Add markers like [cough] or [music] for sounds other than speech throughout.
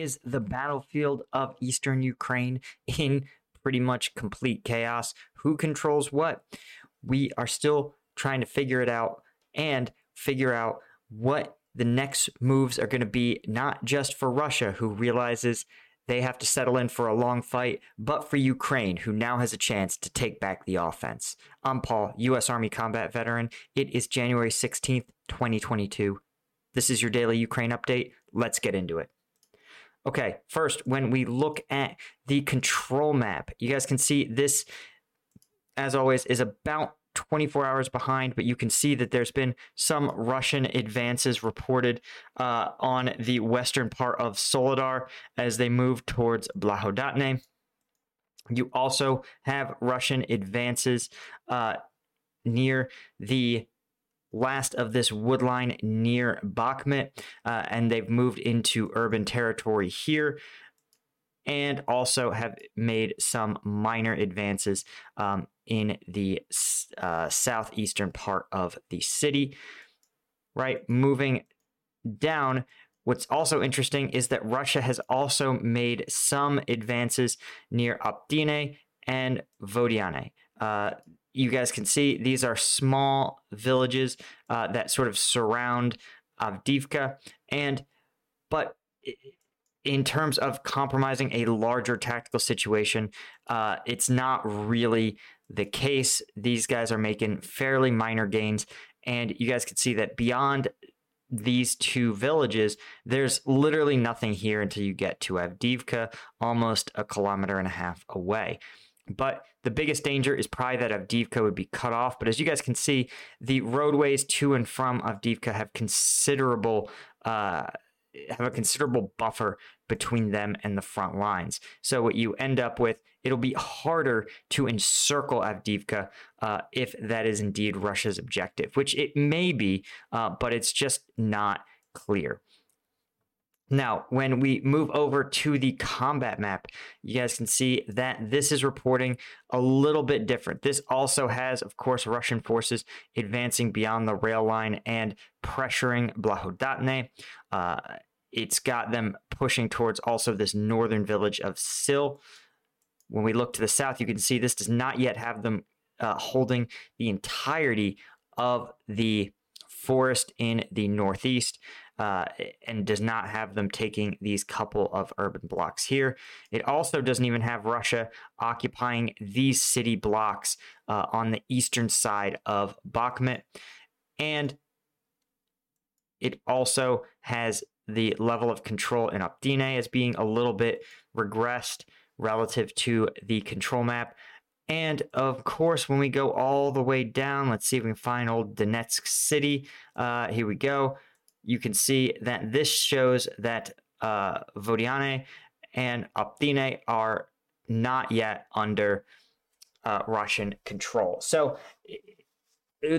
is the battlefield of eastern Ukraine in pretty much complete chaos. Who controls what? We are still trying to figure it out and figure out what the next moves are going to be, not just for Russia, who realizes they have to settle in for a long fight, but for Ukraine, who now has a chance to take back the offense. I'm Paul, U.S. Army combat veteran. It is January 16th, 2022. This is your daily Ukraine update. Let's get into it. Okay, first, when we look at the control map, you guys can see this, as always, is about 24 hours behind, but you can see that there's been some Russian advances reported uh, on the western part of Soledar as they move towards Blahodatne. You also have Russian advances uh, near the last of this woodline near Bakhmut, uh, and they've moved into urban territory here and also have made some minor advances um, in the uh, southeastern part of the city. Right, moving down. What's also interesting is that Russia has also made some advances near Optine and Vodiane. Uh, you guys can see these are small villages uh, that sort of surround Avdiivka, and but in terms of compromising a larger tactical situation, uh, it's not really the case. These guys are making fairly minor gains, and you guys can see that beyond these two villages, there's literally nothing here until you get to Avdiivka, almost a kilometer and a half away. But the biggest danger is probably that Avdiivka would be cut off. But as you guys can see, the roadways to and from Avdiivka have considerable uh, have a considerable buffer between them and the front lines. So what you end up with, it'll be harder to encircle Avdiivka uh, if that is indeed Russia's objective, which it may be, uh, but it's just not clear. Now, when we move over to the combat map, you guys can see that this is reporting a little bit different. This also has, of course, Russian forces advancing beyond the rail line and pressuring Blahodatne. Uh, it's got them pushing towards also this northern village of Sil. When we look to the south, you can see this does not yet have them uh, holding the entirety of the forest in the northeast uh, and does not have them taking these couple of urban blocks here. It also doesn't even have Russia occupying these city blocks uh, on the eastern side of Bakhmut. And it also has the level of control in Optine as being a little bit regressed relative to the control map. And of course, when we go all the way down, let's see if we can find old Donetsk City. Uh, here we go you can see that this shows that uh, Vodiane and Optine are not yet under uh, Russian control. So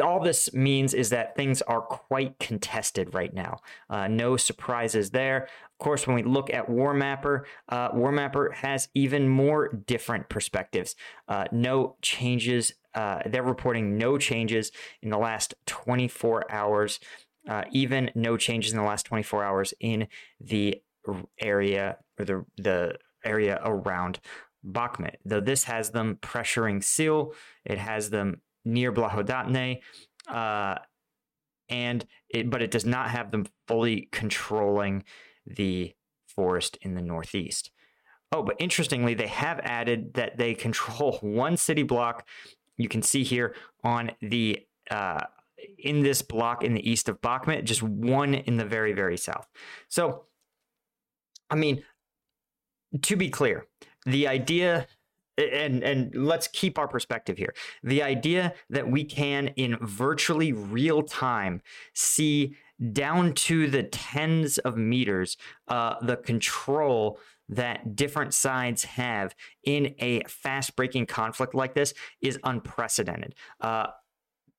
all this means is that things are quite contested right now. Uh, no surprises there. Of course, when we look at War Mapper, uh, War Mapper has even more different perspectives. Uh, no changes. Uh, they're reporting no changes in the last 24 hours uh, even no changes in the last 24 hours in the area or the the area around Bakhmut. Though this has them pressuring Sil, it has them near Blahodatne, uh, and it, but it does not have them fully controlling the forest in the northeast. Oh, but interestingly, they have added that they control [laughs] one city block. You can see here on the uh, in this block in the east of Bakhmut, just one in the very, very south. So, I mean, to be clear, the idea and and let's keep our perspective here. The idea that we can in virtually real time see down to the tens of meters uh, the control that different sides have in a fast breaking conflict like this is unprecedented. Uh,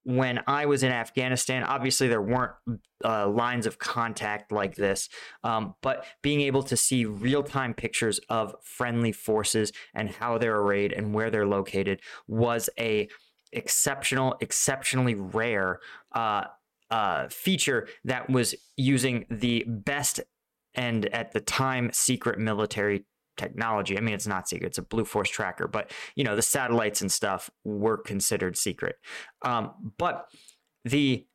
when I was in Afghanistan, obviously there weren't uh, lines of contact like this, um, but being able to see real time pictures of friendly forces and how they're arrayed and where they're located was a exceptional, exceptionally rare uh, uh, feature that was using the best and at the time, secret military technology. I mean, it's not secret; it's a Blue Force tracker, but you know, the satellites and stuff were considered secret. Um, but the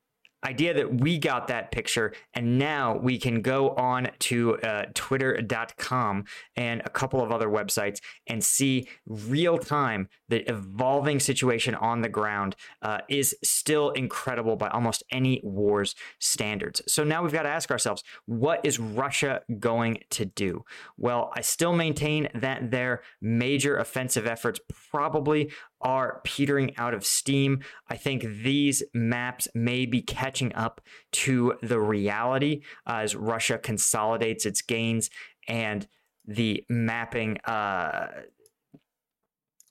idea that we got that picture and now we can go on to uh, twitter.com and a couple of other websites and see real time the evolving situation on the ground uh, is still incredible by almost any war's standards. So now we've got to ask ourselves what is russia going to do? Well i still maintain that their major offensive efforts probably are petering out of steam. I think these maps may be catching up to the reality as Russia consolidates its gains and the mapping uh,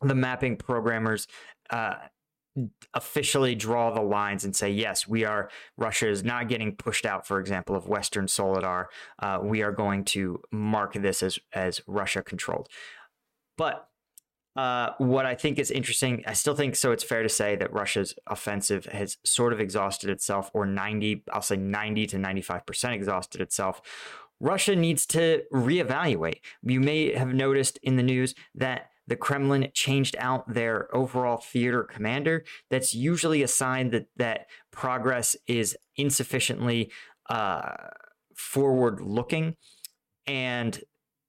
the mapping programmers uh, officially draw the lines and say yes we are russia is not getting pushed out for example of western soledar uh, we are going to mark this as as russia controlled but uh, what I think is interesting, I still think so. It's fair to say that Russia's offensive has sort of exhausted itself, or 90, I'll say 90 to 95% exhausted itself. Russia needs to reevaluate. You may have noticed in the news that the Kremlin changed out their overall theater commander. That's usually a sign that that progress is insufficiently uh, forward looking. And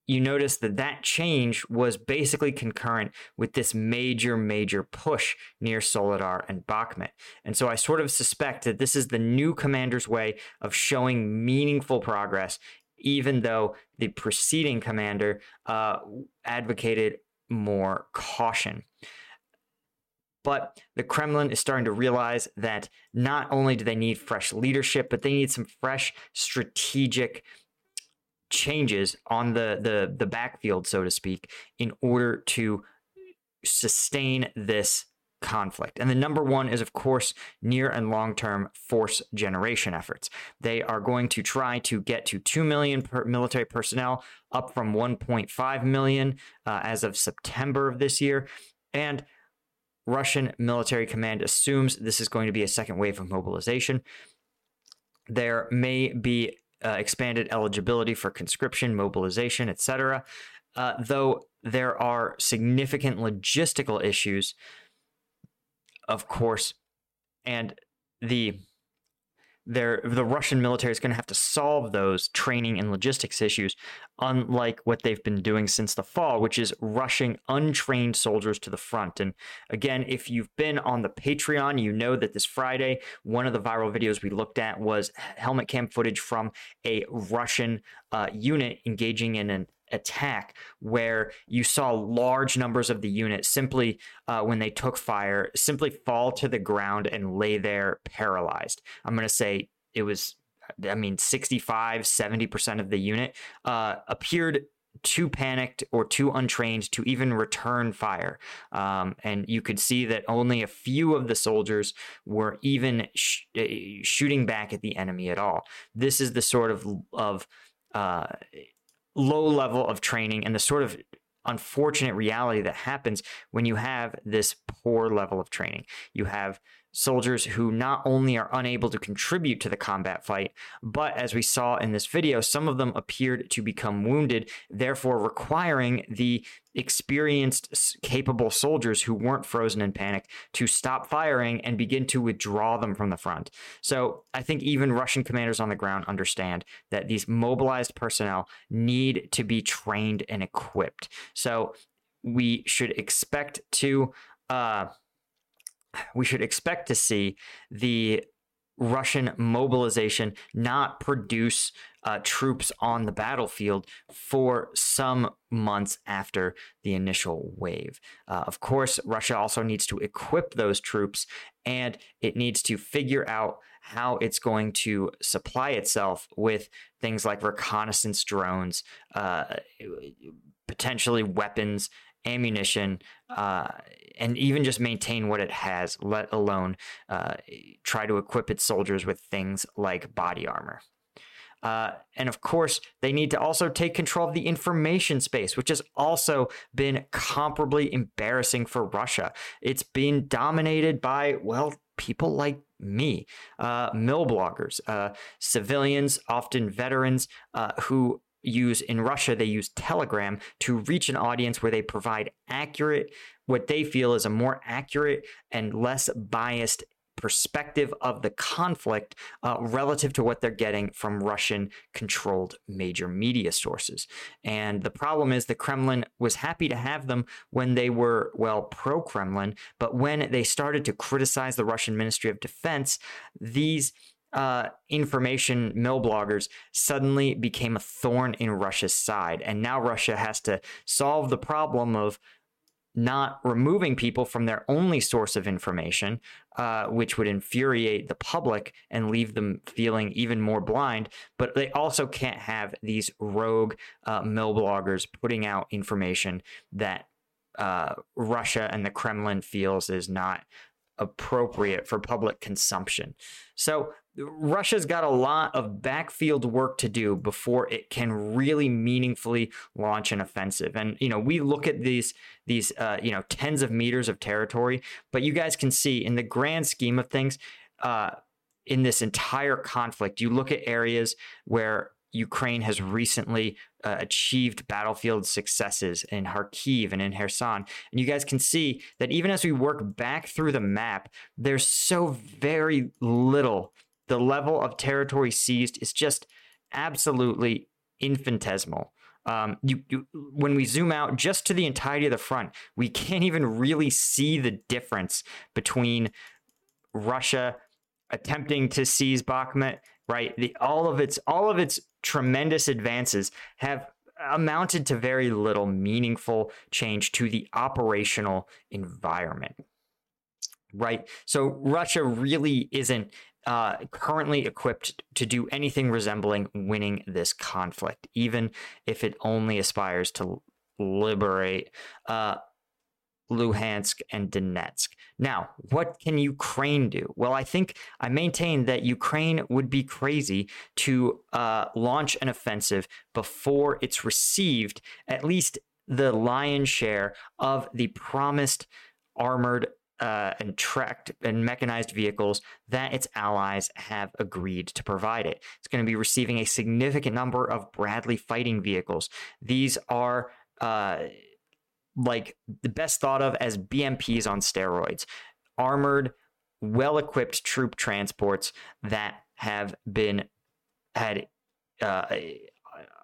you notice that that change was basically concurrent with this major, major push near Soledar and Bakhmut. And so I sort of suspect that this is the new commander's way of showing meaningful progress, even though the preceding commander uh, advocated more caution. But the Kremlin is starting to realize that not only do they need fresh leadership, but they need some fresh strategic changes on the the the backfield, so to speak, in order to sustain this conflict. And the number one is, of course, near and long term force generation efforts. They are going to try to get to 2 million per military personnel, up from 1.5 million uh, as of September of this year. And Russian military command assumes this is going to be a second wave of mobilization. There may be uh, expanded eligibility for conscription, mobilization, etc. Uh, though there are significant logistical issues, of course, and the the Russian military is going to have to solve those training and logistics issues, unlike what they've been doing since the fall, which is rushing untrained soldiers to the front. And again, if you've been on the Patreon, you know that this Friday, one of the viral videos we looked at was helmet cam footage from a Russian uh, unit engaging in an attack where you saw large numbers of the unit simply uh, when they took fire simply fall to the ground and lay there paralyzed i'm going to say it was i mean 65 70% of the unit uh, appeared too panicked or too untrained to even return fire. Um, and you could see that only a few of the soldiers were even sh- eh, shooting back at the enemy at all. This is the sort of of uh, low level of training and the sort of unfortunate reality that happens when you have this poor level of training. You have soldiers who not only are unable to contribute to the combat fight, but as we saw in this video, some of them appeared to become wounded, therefore requiring the experienced, capable soldiers who weren't frozen in panic to stop firing and begin to withdraw them from the front. So I think even Russian commanders on the ground understand that these mobilized personnel need to be trained and equipped. So we should expect to. Uh, we should expect to see the Russian mobilization not produce uh, troops on the battlefield for some months after the initial wave. Uh, of course, Russia also needs to equip those troops and it needs to figure out how it's going to supply itself with things like reconnaissance drones, uh, potentially weapons ammunition, uh, and even just maintain what it has, let alone uh, try to equip its soldiers with things like body armor. Uh, and of course, they need to also take control of the information space, which has also been comparably embarrassing for Russia. It's been dominated by, well, people like me, uh, mil bloggers, uh, civilians, often veterans, uh, who use in Russia, they use Telegram to reach an audience where they provide accurate, what they feel is a more accurate and less biased perspective of the conflict uh, relative to what they're getting from Russian controlled major media sources. And the problem is the Kremlin was happy to have them when they were, well, pro Kremlin, but when they started to criticize the Russian Ministry of Defense, these uh, information mil bloggers suddenly became a thorn in Russia's side. And now Russia has to solve the problem of not removing people from their only source of information, uh, which would infuriate the public and leave them feeling even more blind. But they also can't have these rogue uh, mil bloggers putting out information that uh, Russia and the Kremlin feels is not appropriate for public consumption. So Russia's got a lot of backfield work to do before it can really meaningfully launch an offensive. And you know, we look at these these uh, you know tens of meters of territory, but you guys can see in the grand scheme of things, uh, in this entire conflict, you look at areas where Ukraine has recently uh, achieved battlefield successes in Kharkiv and in Kherson. And you guys can see that even as we work back through the map, there's so very little the level of territory seized is just absolutely infinitesimal. Um, you, you, when we zoom out just to the entirety of the front, we can't even really see the difference between Russia attempting to seize Bakhmut, right? The, all of its all of its tremendous advances have amounted to very little meaningful change to the operational environment right? So Russia really isn't uh, currently equipped to do anything resembling winning this conflict, even if it only aspires to liberate uh, Luhansk and Donetsk. Now, what can Ukraine do? Well, I think I maintain that Ukraine would be crazy to uh, launch an offensive before it's received at least the lion's share of the promised armored uh, and tracked and mechanized vehicles that its allies have agreed to provide it. It's going to be receiving a significant number of Bradley fighting vehicles. These are uh, like the best thought of as BMPs on steroids, armored, well equipped troop transports that have been had uh,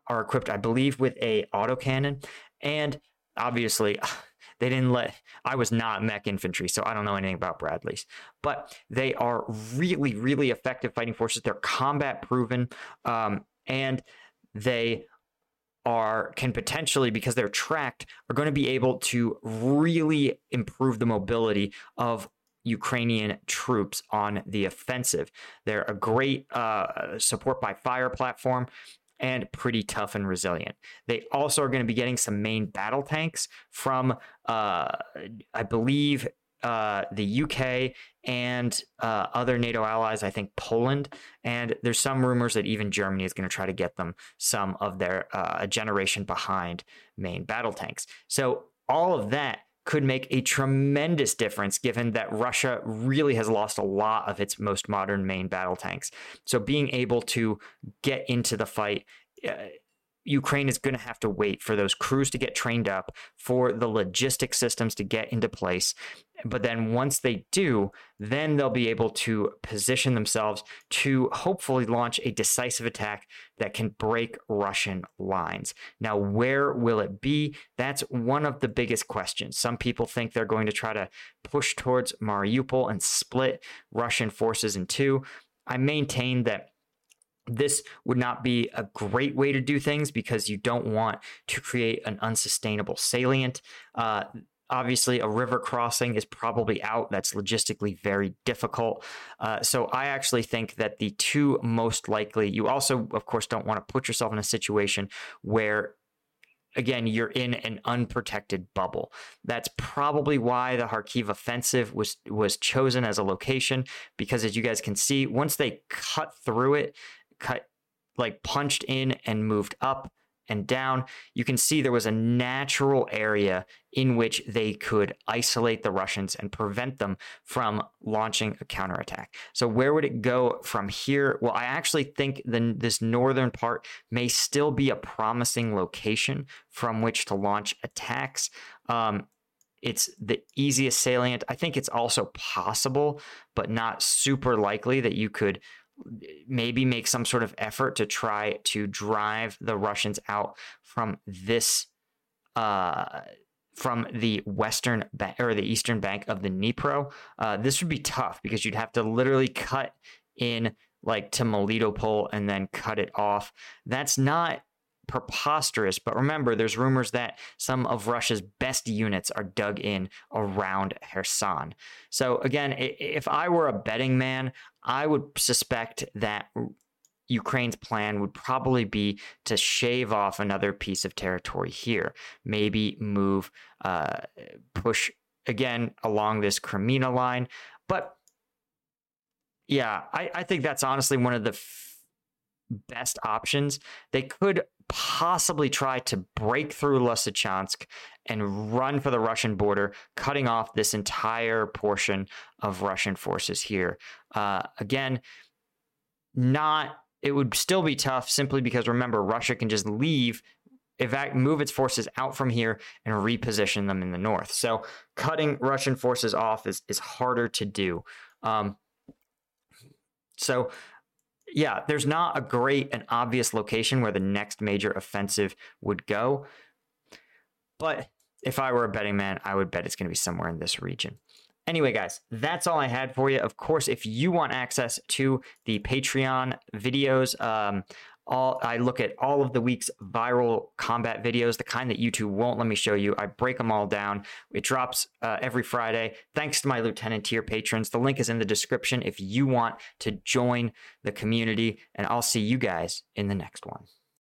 are equipped, I believe, with a autocannon. And obviously [laughs] they didn't let, I was not mech infantry, so I don't know anything about Bradleys, but they are really, really effective fighting forces. They're combat proven, um, and they are can potentially because they're tracked are going to be able to really improve the mobility of Ukrainian troops on the offensive. They're a great uh, support by fire platform and pretty tough and resilient. They also are going to be getting some main battle tanks from, uh, I believe, uh, the UK and uh, other NATO allies, I think Poland. And there's some rumors that even Germany is going to try to get them some of their uh, generation behind main battle tanks. So all of that could make a tremendous difference given that Russia really has lost a lot of its most modern main battle tanks. So being able to get into the fight uh, Ukraine is going to have to wait for those crews to get trained up, for the logistic systems to get into place. But then once they do, then they'll be able to position themselves to hopefully launch a decisive attack that can break Russian lines. Now, where will it be? That's one of the biggest questions. Some people think they're going to try to push towards Mariupol and split Russian forces in two. I maintain that this would not be a great way to do things because you don't want to create an unsustainable salient. Uh, obviously, a river crossing is probably out. That's logistically very difficult. Uh, so, I actually think that the two most likely, you also, of course, don't want to put yourself in a situation where again, you're in an unprotected bubble. That's probably why the Kharkiv offensive was was chosen as a location because as you guys can see, once they cut through it, cut like punched in and moved up and down, you can see there was a natural area in which they could isolate the Russians and prevent them from launching a counterattack. So, where would it go from here? Well, I actually think the, this northern part may still be a promising location from which to launch attacks. Um, it's the easiest salient. I think it's also possible, but not super likely that you could maybe make some sort of effort to try to drive the Russians out from this uh, from the western bank or the eastern bank of the Dnipro. Uh, this would be tough because you'd have to literally cut in like to Melitopol and then cut it off. That's not preposterous. But remember, there's rumors that some of Russia's best units are dug in around Kherson. So again, if I were a betting man, I would suspect that Ukraine's plan would probably be to shave off another piece of territory here, maybe move, uh, push again along this Kreminna line. But yeah, I, I think that's honestly one of the f- best options. They could possibly try to break through Lysychansk and run for the Russian border, cutting off this entire portion of Russian forces here. Uh, again, not it would still be tough simply because remember Russia can just leave evac- move its forces out from here and reposition them in the north. So cutting Russian forces off is is harder to do. Um, so yeah, there's not a great and obvious location where the next major offensive would go. But if I were a betting man, I would bet it's going to be somewhere in this region. Anyway, guys, that's all I had for you. Of course, if you want access to the Patreon videos, um, all I look at all of the week's viral combat videos, the kind that YouTube won't let me show you. I break them all down. It drops uh, every Friday. Thanks to my lieutenant tier patrons. The link is in the description if you want to join the community, and I'll see you guys in the next one.